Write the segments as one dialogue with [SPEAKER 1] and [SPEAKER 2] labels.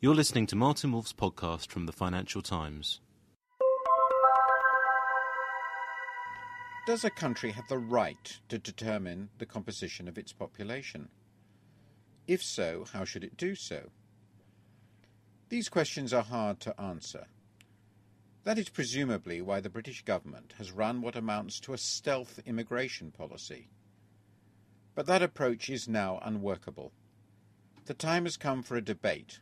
[SPEAKER 1] You're listening to Martin Wolf's podcast from the Financial Times.
[SPEAKER 2] Does a country have the right to determine the composition of its population? If so, how should it do so? These questions are hard to answer. That is presumably why the British government has run what amounts to a stealth immigration policy. But that approach is now unworkable. The time has come for a debate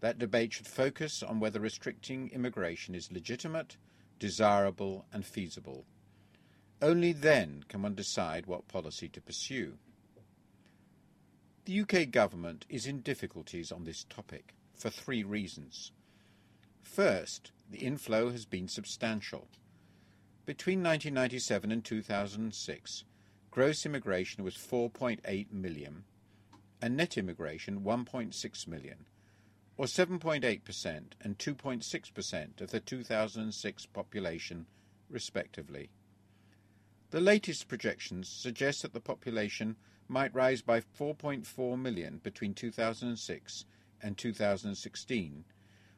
[SPEAKER 2] that debate should focus on whether restricting immigration is legitimate, desirable, and feasible. Only then can one decide what policy to pursue. The UK government is in difficulties on this topic for three reasons. First, the inflow has been substantial. Between 1997 and 2006, gross immigration was 4.8 million and net immigration 1.6 million, or 7.8% and 2.6% of the 2006 population, respectively. The latest projections suggest that the population might rise by 4.4 million between 2006 and 2016,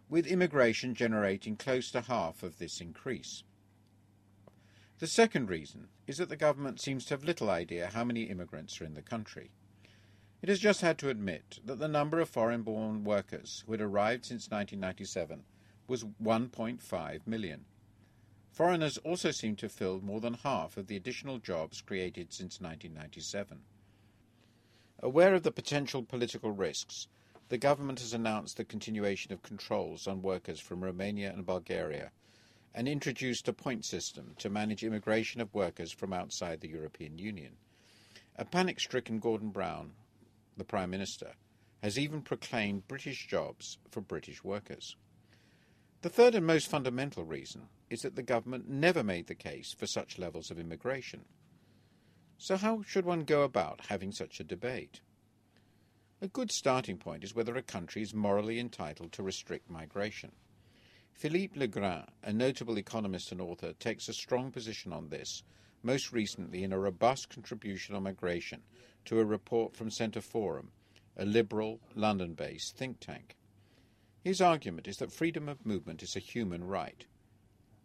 [SPEAKER 2] with immigration generating close to half of this increase. The second reason is that the government seems to have little idea how many immigrants are in the country. It has just had to admit that the number of foreign born workers who had arrived since 1997 was 1.5 million. Foreigners also seem to filled more than half of the additional jobs created since 1997. Aware of the potential political risks, the government has announced the continuation of controls on workers from Romania and Bulgaria and introduced a point system to manage immigration of workers from outside the European Union. A panic stricken Gordon Brown the Prime Minister, has even proclaimed British jobs for British workers. The third and most fundamental reason is that the government never made the case for such levels of immigration. So, how should one go about having such a debate? A good starting point is whether a country is morally entitled to restrict migration. Philippe Legrain, a notable economist and author, takes a strong position on this, most recently in a robust contribution on migration to a report from Centre Forum, a liberal, London based think tank. His argument is that freedom of movement is a human right.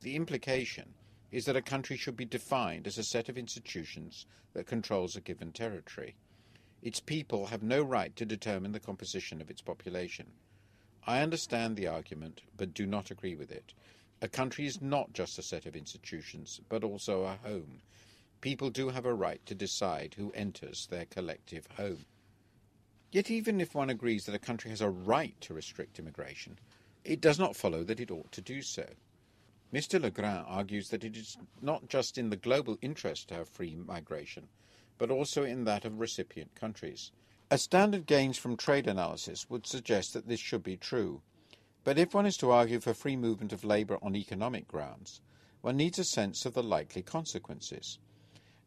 [SPEAKER 2] The implication is that a country should be defined as a set of institutions that controls a given territory. Its people have no right to determine the composition of its population. I understand the argument, but do not agree with it. A country is not just a set of institutions, but also a home, people do have a right to decide who enters their collective home. Yet, even if one agrees that a country has a right to restrict immigration, it does not follow that it ought to do so. Mr. Legrain argues that it is not just in the global interest to have free migration, but also in that of recipient countries. A standard gains from trade analysis would suggest that this should be true. But if one is to argue for free movement of labour on economic grounds, one needs a sense of the likely consequences.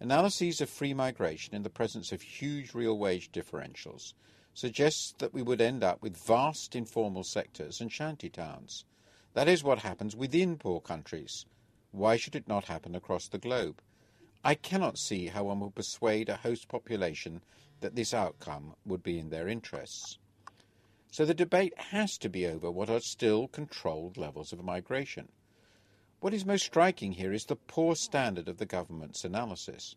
[SPEAKER 2] Analyses of free migration in the presence of huge real wage differentials suggests that we would end up with vast informal sectors and shanty towns. That is what happens within poor countries. Why should it not happen across the globe? I cannot see how one would persuade a host population that this outcome would be in their interests. So the debate has to be over what are still controlled levels of migration. What is most striking here is the poor standard of the government's analysis.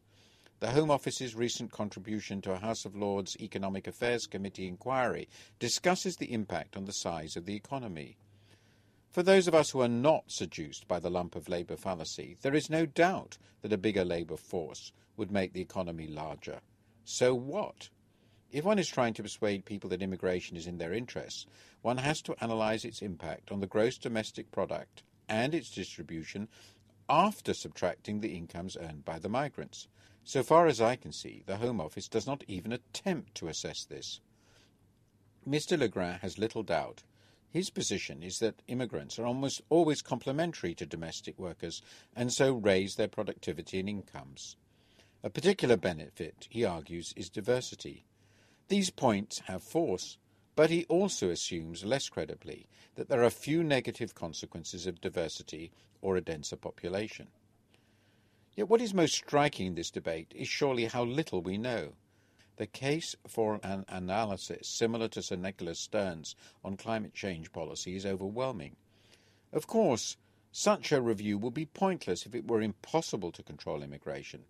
[SPEAKER 2] The Home Office's recent contribution to a House of Lords Economic Affairs Committee inquiry discusses the impact on the size of the economy. For those of us who are not seduced by the lump of labour fallacy, there is no doubt that a bigger labour force would make the economy larger. So what? If one is trying to persuade people that immigration is in their interests, one has to analyse its impact on the gross domestic product and its distribution after subtracting the incomes earned by the migrants. So far as I can see, the Home Office does not even attempt to assess this. Mr. Legrain has little doubt. His position is that immigrants are almost always complementary to domestic workers and so raise their productivity and incomes. A particular benefit, he argues, is diversity. These points have force, but he also assumes, less credibly, that there are few negative consequences of diversity or a denser population. Yet what is most striking in this debate is surely how little we know. The case for an analysis similar to Sir Nicholas Stern's on climate change policy is overwhelming. Of course, such a review would be pointless if it were impossible to control immigration.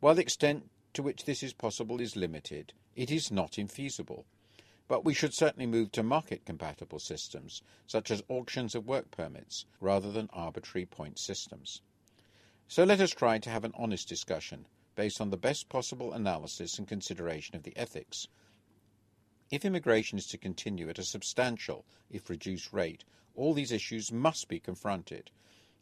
[SPEAKER 2] While the extent to which this is possible is limited, it is not infeasible. But we should certainly move to market compatible systems, such as auctions of work permits, rather than arbitrary point systems. So let us try to have an honest discussion based on the best possible analysis and consideration of the ethics. If immigration is to continue at a substantial, if reduced rate, all these issues must be confronted.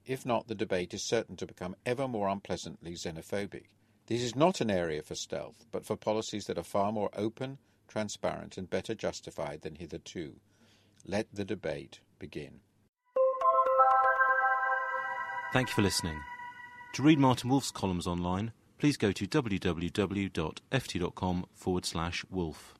[SPEAKER 2] If not, the debate is certain to become ever more unpleasantly xenophobic. This is not an area for stealth, but for policies that are far more open, transparent, and better justified than hitherto. Let the debate begin.
[SPEAKER 1] Thank you for listening. To read Martin Wolf's columns online, please go to www.ft.com forward slash wolf.